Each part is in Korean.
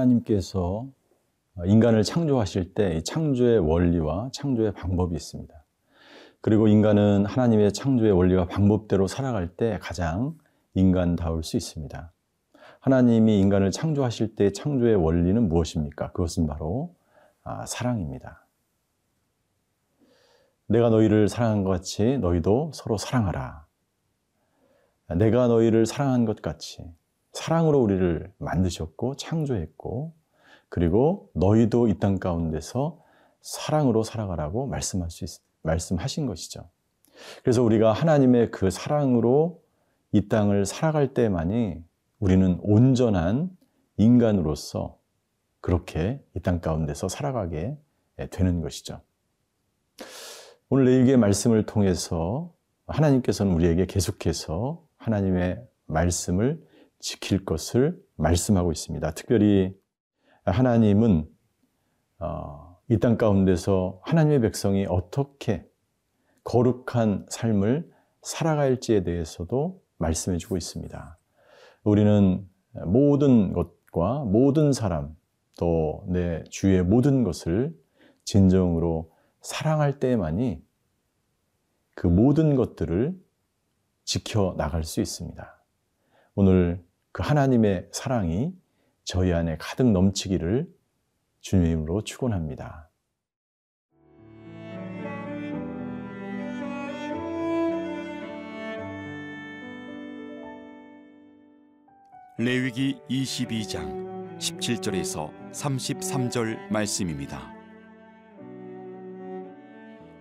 하나님께서 인간을 창조하실 때 창조의 원리와 창조의 방법이 있습니다. 그리고 인간은 하나님의 창조의 원리와 방법대로 살아갈 때 가장 인간다울 수 있습니다. 하나님이 인간을 창조하실 때 창조의 원리는 무엇입니까? 그것은 바로 아, 사랑입니다. 내가 너희를 사랑한 것 같이 너희도 서로 사랑하라. 내가 너희를 사랑한 것 같이 사랑으로 우리를 만드셨고 창조했고 그리고 너희도 이 땅 가운데서 사랑으로 살아가라고 말씀할 수 있, 말씀하신 것이죠. 그래서 우리가 하나님의 그 사랑으로 이 땅을 살아갈 때만이 우리는 온전한 인간으로서 그렇게 이 땅 가운데서 살아가게 되는 것이죠. 오늘 레위기의 말씀을 통해서 하나님께서는 우리에게 계속해서 하나님의 말씀을 지킬 것을 말씀하고 있습니다. 특별히 하나님은 어, 이땅 가운데서 하나님의 백성이 어떻게 거룩한 삶을 살아갈지에 대해서도 말씀해 주고 있습니다. 우리는 모든 것과 모든 사람 또 내 주위의 모든 것을 진정으로 사랑할 때만이 그 모든 것들을 지켜 나갈 수 있습니다. 오늘 그 하나님의 사랑이 저희 안에 가득 넘치기를 주님으로 축원합니다. 레위기 22장 17절에서 33절 말씀입니다.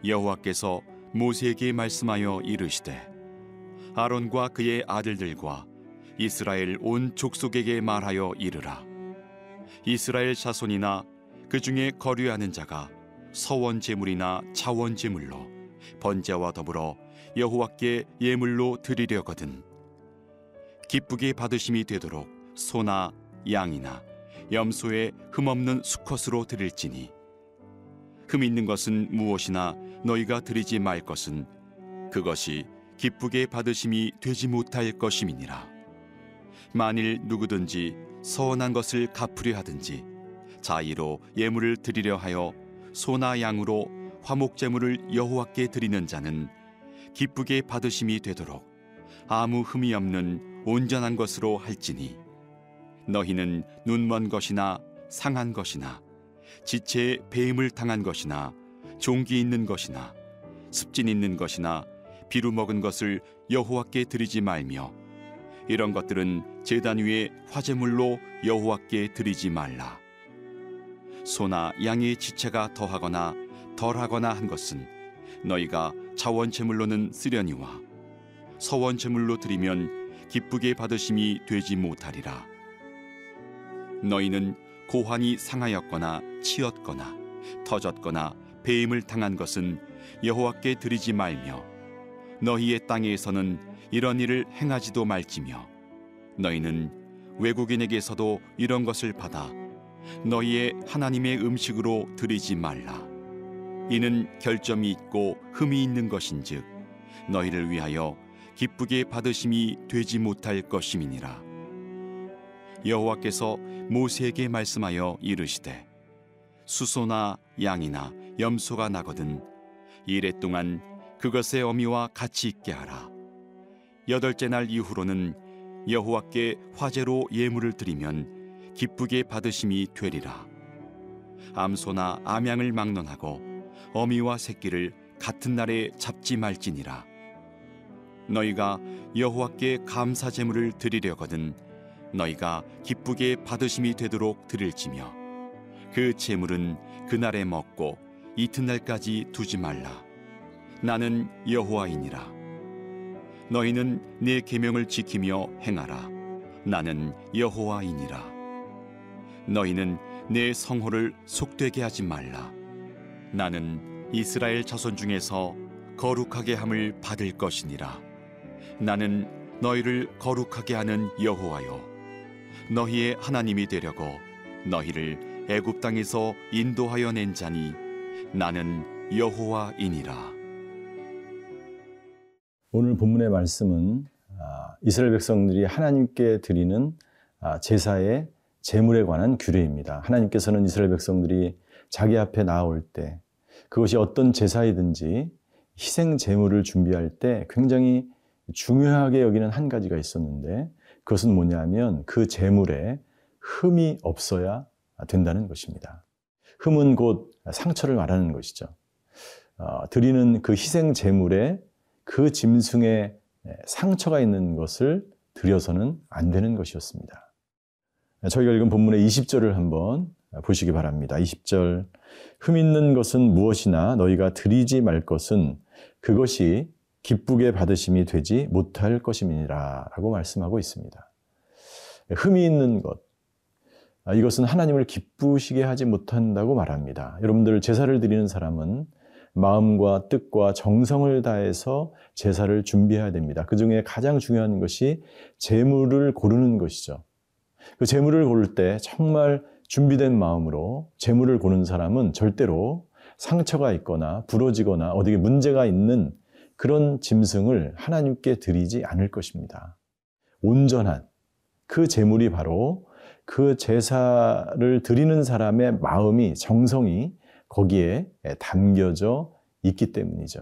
여호와께서 모세에게 말씀하여 이르시되 아론과 그의 아들들과 이스라엘 온 족속에게 말하여 이르라. 이스라엘 자손이나 그 중에 거류하는 자가 서원 제물이나 차원 제물로 번제와 더불어 여호와께 예물로 드리려거든. 기쁘게 받으심이 되도록 소나 양이나 염소의 흠없는 수컷으로 드릴지니. 흠 있는 것은 무엇이나 너희가 드리지 말 것은 그것이 기쁘게 받으심이 되지 못할 것임이니라 만일 누구든지 서원한 것을 갚으려 하든지 자의로 예물을 드리려 하여 소나 양으로 화목 제물을 여호와께 드리는 자는 기쁘게 받으심이 되도록 아무 흠이 없는 온전한 것으로 할지니 너희는 눈먼 것이나 상한 것이나 지체에 배임을 당한 것이나 종기 있는 것이나 습진 있는 것이나 비루 먹은 것을 여호와께 드리지 말며 이런 것들은 제단 위에 화제물로 여호와께 드리지 말라. 소나 양의 지체가 더하거나 덜하거나 한 것은 너희가 자원제물로는 쓰려니와 서원제물로 드리면 기쁘게 받으심이 되지 못하리라. 너희는 고환이 상하였거나 치었거나 터졌거나 배임을 당한 것은 여호와께 드리지 말며 너희의 땅에서는 이런 일을 행하지도 말지며 너희는 외국인에게서도 이런 것을 받아 너희의 하나님의 음식으로 드리지 말라. 이는 결점이 있고 흠이 있는 것인즉 너희를 위하여 기쁘게 받으심이 되지 못할 것임이니라. 여호와께서 모세에게 말씀하여 이르시되 수소나 양이나 염소가 나거든 이래 동안 그것의 어미와 같이 있게 하라 여덟째 날 이후로는 여호와께 화제로 예물을 드리면 기쁘게 받으심이 되리라. 암소나 암양을 막론하고 어미와 새끼를 같은 날에 잡지 말지니라. 너희가 여호와께 감사 제물을 드리려거든 너희가 기쁘게 받으심이 되도록 드릴지며 그 제물은 그날에 먹고 이튿날까지 두지 말라. 나는 여호와이니라. 너희는 내 계명을 지키며 행하라. 나는 여호와이니라. 너희는 내 성호를 속되게 하지 말라. 나는 이스라엘 자손 중에서 거룩하게 함을 받을 것이니라. 나는 너희를 거룩하게 하는 여호와요. 너희의 하나님이 되려고 너희를 애굽 땅에서 인도하여 낸 자니 나는 여호와이니라. 오늘 본문의 말씀은 아, 이스라엘 백성들이 하나님께 드리는 아, 제사의 재물에 관한 규례입니다. 하나님께서는 이스라엘 백성들이 자기 앞에 나올 때 그것이 어떤 제사이든지 희생 제물을 준비할 때 굉장히 중요하게 여기는 한 가지가 있었는데 그것은 뭐냐면 그 제물에 흠이 없어야 된다는 것입니다. 흠은 곧 상처를 말하는 것이죠. 어, 드리는 그 희생 제물에 그 짐승에 상처가 있는 것을 드려서는 안 되는 것이었습니다. 저희가 읽은 본문의 20절을 한번 보시기 바랍니다. 20절 흠 있는 것은 무엇이나 너희가 드리지 말 것은 그것이 기쁘게 받으심이 되지 못할 것임이니라 라고 말씀하고 있습니다. 흠이 있는 것 이것은 하나님을 기쁘시게 하지 못한다고 말합니다. 여러분들 제사를 드리는 사람은 마음과 뜻과 정성을 다해서 제사를 준비해야 됩니다. 그 중에 가장 중요한 것이 재물을 고르는 것이죠. 그 재물을 고를 때 정말 준비된 마음으로 재물을 고른 사람은 절대로 상처가 있거나 부러지거나 어디에 문제가 있는 그런 짐승을 하나님께 드리지 않을 것입니다. 온전한 그 재물이 바로 그 제사를 드리는 사람의 마음이 정성이 거기에 담겨져 있기 때문이죠.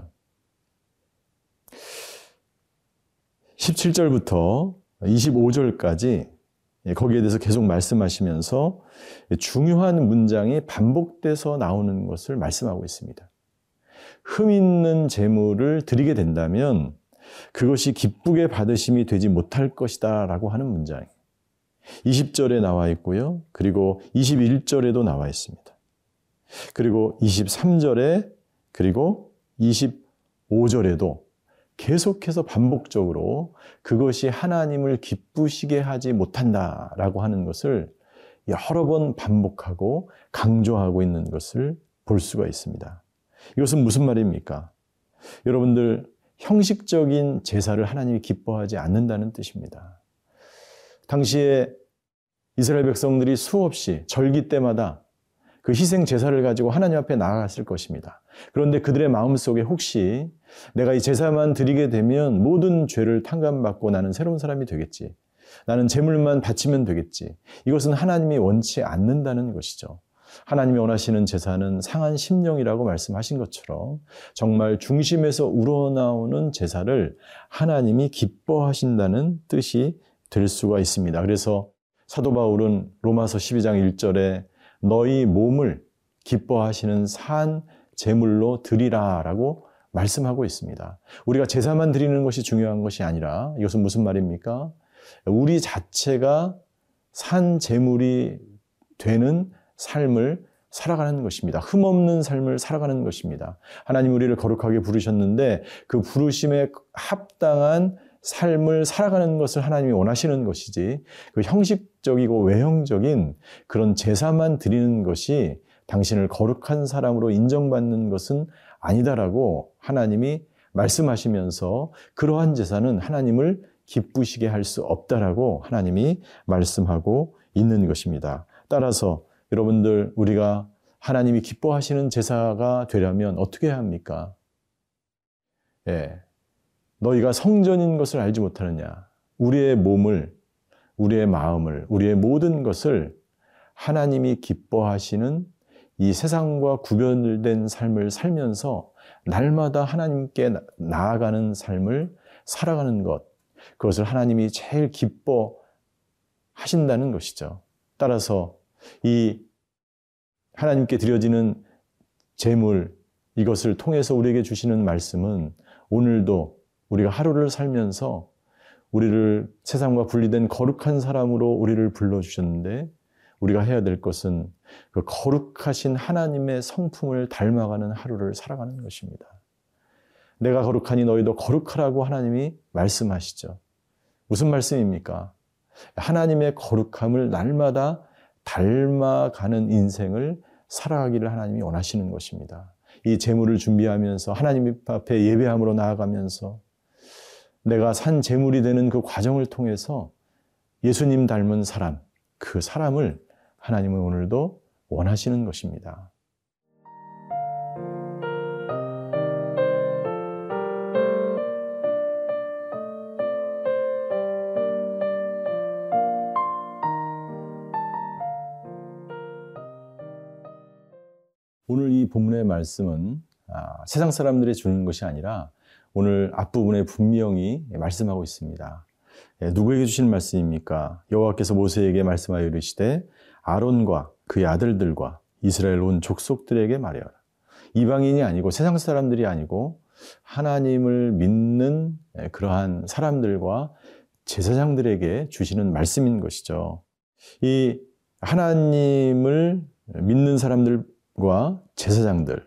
17절부터 25절까지 거기에 대해서 계속 말씀하시면서 중요한 문장이 반복돼서 나오는 것을 말씀하고 있습니다. 흠 있는 재물을 드리게 된다면 그것이 기쁘게 받으심이 되지 못할 것이다 라고 하는 문장이 20절에 나와 있고요. 그리고 21절에도 나와 있습니다. 그리고 23절에 그리고 25절에도 계속해서 반복적으로 그것이 하나님을 기쁘시게 하지 못한다라고 하는 것을 여러 번 반복하고 강조하고 있는 것을 볼 수가 있습니다. 이것은 무슨 말입니까? 여러분들 형식적인 제사를 하나님이 기뻐하지 않는다는 뜻입니다. 당시에 이스라엘 백성들이 수없이 절기 때마다 그 희생 제사를 가지고 하나님 앞에 나아갔을 것입니다. 그런데 그들의 마음속에 혹시 내가 이 제사만 드리게 되면 모든 죄를 탕감받고 나는 새로운 사람이 되겠지. 나는 제물만 바치면 되겠지. 이것은 하나님이 원치 않는다는 것이죠. 하나님이 원하시는 제사는 상한 심령이라고 말씀하신 것처럼 정말 중심에서 우러나오는 제사를 하나님이 기뻐하신다는 뜻이 될 수가 있습니다. 그래서 사도 바울은 로마서 12장 1절에 너희 몸을 기뻐하시는 산 제물로 드리라라고 말씀하고 있습니다. 우리가 제사만 드리는 것이 중요한 것이 아니라 이것은 무슨 말입니까? 우리 자체가 산 제물이 되는 삶을 살아가는 것입니다. 흠없는 삶을 살아가는 것입니다. 하나님 우리를 거룩하게 부르셨는데 그 부르심에 합당한 삶을 살아가는 것을 하나님이 원하시는 것이지 그 형식적이고 외형적인 그런 제사만 드리는 것이 당신을 거룩한 사람으로 인정받는 것은 아니다라고 하나님이 말씀하시면서 그러한 제사는 하나님을 기쁘시게 할 수 없다라고 하나님이 말씀하고 있는 것입니다. 따라서 여러분들 우리가 하나님이 기뻐하시는 제사가 되려면 어떻게 해야 합니까? 예. 너희가 성전인 것을 알지 못하느냐? 우리의 몸을, 우리의 마음을, 우리의 모든 것을 하나님이 기뻐하시는 이 세상과 구별된 삶을 살면서 날마다 하나님께 나아가는 삶을 살아가는 것, 그것을 하나님이 제일 기뻐하신다는 것이죠. 따라서 이 하나님께 드려지는 재물, 이것을 통해서 우리에게 주시는 말씀은 오늘도 우리가 하루를 살면서 우리를 세상과 분리된 거룩한 사람으로 우리를 불러주셨는데 우리가 해야 될 것은 그 거룩하신 하나님의 성품을 닮아가는 하루를 살아가는 것입니다. 내가 거룩하니 너희도 거룩하라고 하나님이 말씀하시죠. 무슨 말씀입니까? 하나님의 거룩함을 날마다 닮아가는 인생을 살아가기를 하나님이 원하시는 것입니다. 이 재물을 준비하면서 하나님 앞에 예배함으로 나아가면서 내가 산 재물이 되는 그 과정을 통해서 예수님 닮은 사람, 그 사람을 하나님은 오늘도 원하시는 것입니다. 오늘 이 본문의 말씀은 아, 세상 사람들이 주는 것이 아니라 오늘 앞부분에 분명히 말씀하고 있습니다. 예, 누구에게 주신 말씀입니까? 여호와께서 모세에게 말씀하여 이르시되 아론과 그의 아들들과 이스라엘 온 족속들에게 말하여라. 이방인이 아니고 세상 사람들이 아니고 하나님을 믿는 예, 그러한 사람들과 제사장들에게 주시는 말씀인 것이죠. 이 하나님을 믿는 사람들과 제사장들,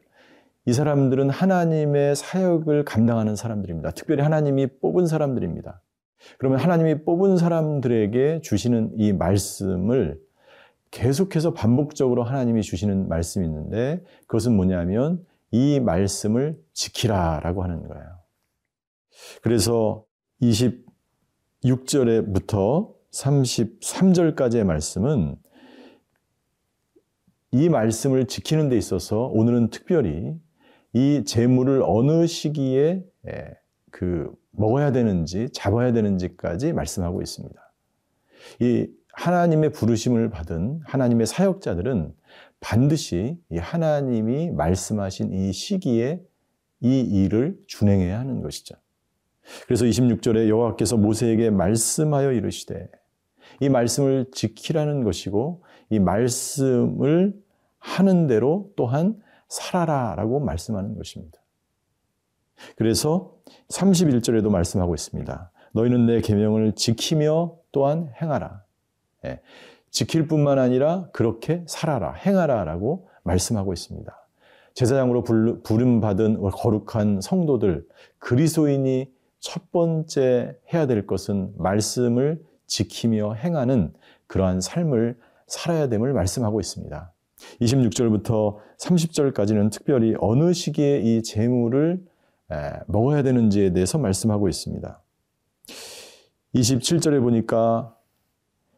이 사람들은 하나님의 사역을 감당하는 사람들입니다. 특별히 하나님이 뽑은 사람들입니다. 그러면 하나님이 뽑은 사람들에게 주시는 이 말씀을 계속해서 반복적으로 하나님이 주시는 말씀이 있는데 그것은 뭐냐면 이 말씀을 지키라라고 하는 거예요. 그래서 26절에부터 33절까지의 말씀은 이 말씀을 지키는 데 있어서 오늘은 특별히 이 재물을 어느 시기에 그 먹어야 되는지 잡아야 되는지까지 말씀하고 있습니다. 이 하나님의 부르심을 받은 하나님의 사역자들은 반드시 이 하나님이 말씀하신 이 시기에 이 일을 준행해야 하는 것이죠. 그래서 26절에 여호와께서 모세에게 말씀하여 이르시되 이 말씀을 지키라는 것이고 이 말씀을 하는 대로 또한 살아라 라고 말씀하는 것입니다. 그래서 31절에도 말씀하고 있습니다. 너희는 내 계명을 지키며 또한 행하라. 예, 지킬 뿐만 아니라 그렇게 살아라, 행하라 라고 말씀하고 있습니다. 제사장으로 부름받은 거룩한 성도들, 그리스도인이 첫 번째 해야 될 것은 말씀을 지키며 행하는 그러한 삶을 살아야 됨을 말씀하고 있습니다. 26절부터 30절까지는 특별히 어느 시기에 이 재물을 먹어야 되는지에 대해서 말씀하고 있습니다. 27절에 보니까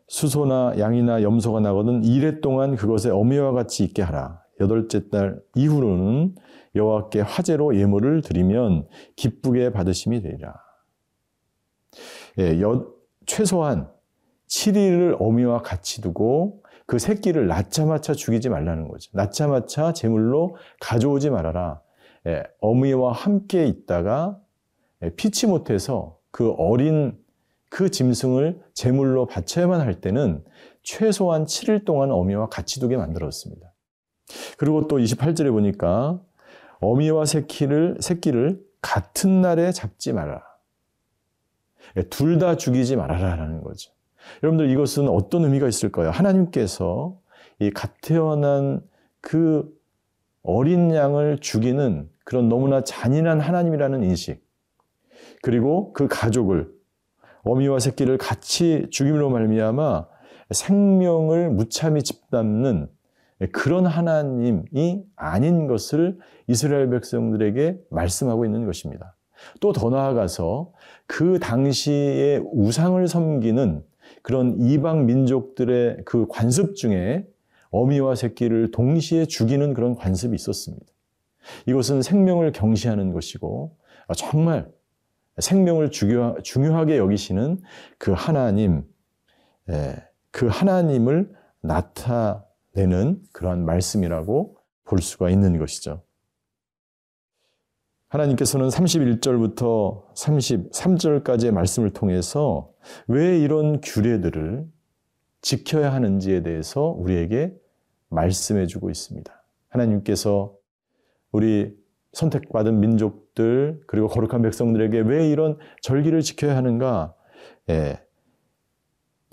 수소나 양이나 염소가 나거든 이래 동안 그것에 어미와 같이 있게 하라. 여덟째 달 이후로는 여호와께 화제로 예물을 드리면 기쁘게 받으심이 되리라. 예, 여, 최소한 7일을 어미와 같이 두고 그 새끼를 낳자마자 죽이지 말라는 거죠. 낳자마자 제물로 가져오지 말아라. 예, 어미와 함께 있다가 예, 피치 못해서 그 어린 그 짐승을 제물로 바쳐야만 할 때는 최소한 7일 동안 어미와 같이 두게 만들었습니다. 그리고 또 28절에 보니까 어미와 새끼를, 새끼를 같은 날에 잡지 말아라. 예, 둘다 죽이지 말아라라는 거죠. 여러분들 이것은 어떤 의미가 있을까요? 하나님께서 이갓 태어난 그 어린 양을 죽이는 그런 너무나 잔인한 하나님이라는 인식, 그리고 그 가족을 어미와 새끼를 같이 죽임으로 말미암아 생명을 무참히 짓밟는 그런 하나님이 아닌 것을 이스라엘 백성들에게 말씀하고 있는 것입니다. 또 더 나아가서 그 당시에 우상을 섬기는 그런 이방 민족들의 그 관습 중에 어미와 새끼를 동시에 죽이는 그런 관습이 있었습니다. 이것은 생명을 경시하는 것이고 정말 생명을 중요하게 여기시는 그 하나님, 예, 그 하나님을 나타내는 그러한 말씀이라고 볼 수가 있는 것이죠. 하나님께서는 31절부터 33절까지의 말씀을 통해서 왜 이런 규례들을 지켜야 하는지에 대해서 우리에게 말씀해 주고 있습니다. 하나님께서 우리 선택받은 민족들 그리고 거룩한 백성들에게 왜 이런 절기를 지켜야 하는가? 예.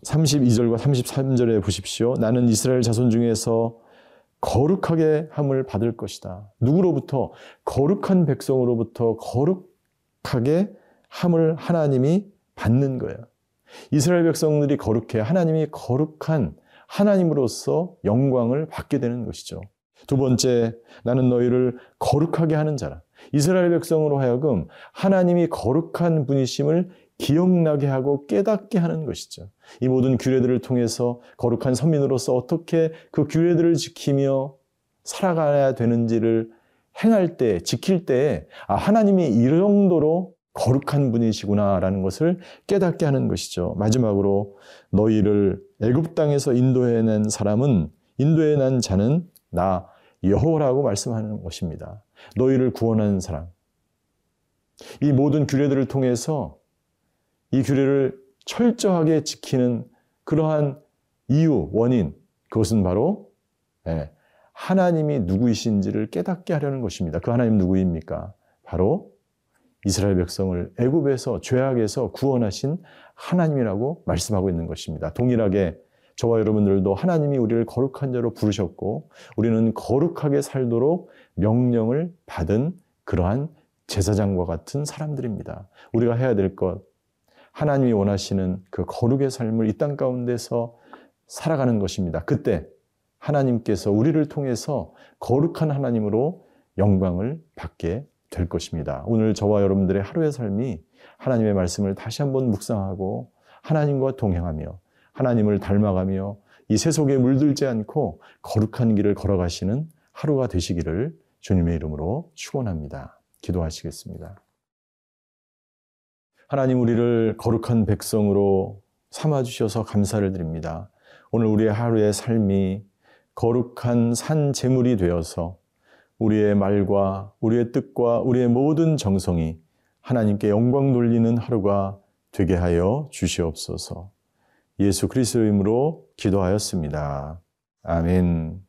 32절과 33절에 보십시오. 나는 이스라엘 자손 중에서 거룩하게 함을 받을 것이다. 누구로부터? 거룩한 백성으로부터 거룩하게 함을 하나님이 받는 거예요. 이스라엘 백성들이 거룩해 하나님이 거룩한 하나님으로서 영광을 받게 되는 것이죠. 두 번째, 나는 너희를 거룩하게 하는 자라. 이스라엘 백성으로 하여금 하나님이 거룩한 분이심을 기억나게 하고 깨닫게 하는 것이죠. 이 모든 규례들을 통해서 거룩한 선민으로서 어떻게 그 규례들을 지키며 살아가야 되는지를 행할 때, 지킬 때, 아, 하나님이 이 정도로 거룩한 분이시구나라는 것을 깨닫게 하는 것이죠. 마지막으로 너희를 애굽 땅에서 인도해낸 사람은 인도해낸 자는 나 여호와라고 말씀하는 것입니다. 너희를 구원하는 사람. 이 모든 규례들을 통해서 이 규례를 철저하게 지키는 그러한 이유, 원인, 그것은 바로 예, 하나님이 누구이신지를 깨닫게 하려는 것입니다. 그 하나님 누구입니까? 바로 이스라엘 백성을 애굽에서 죄악에서 구원하신 하나님이라고 말씀하고 있는 것입니다. 동일하게 저와 여러분들도 하나님이 우리를 거룩한 자로 부르셨고 우리는 거룩하게 살도록 명령을 받은 그러한 제사장과 같은 사람들입니다. 우리가 해야 될 것, 하나님이 원하시는 그 거룩의 삶을 이 땅 가운데서 살아가는 것입니다. 그때 하나님께서 우리를 통해서 거룩한 하나님으로 영광을 받게 될 것입니다. 오늘 저와 여러분들의 하루의 삶이 하나님의 말씀을 다시 한번 묵상하고 하나님과 동행하며 하나님을 닮아가며 이 세속에 물들지 않고 거룩한 길을 걸어가시는 하루가 되시기를 주님의 이름으로 축원합니다. 기도하시겠습니다. 하나님 우리를 거룩한 백성으로 삼아 주셔서 감사를 드립니다. 오늘 우리의 하루의 삶이 거룩한 산 제물이 되어서 우리의 말과 우리의 뜻과 우리의 모든 정성이 하나님께 영광 돌리는 하루가 되게 하여 주시옵소서. 예수 그리스도의 이름으로 기도하였습니다. 아멘.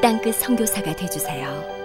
땅끝 선교사가 되주세요.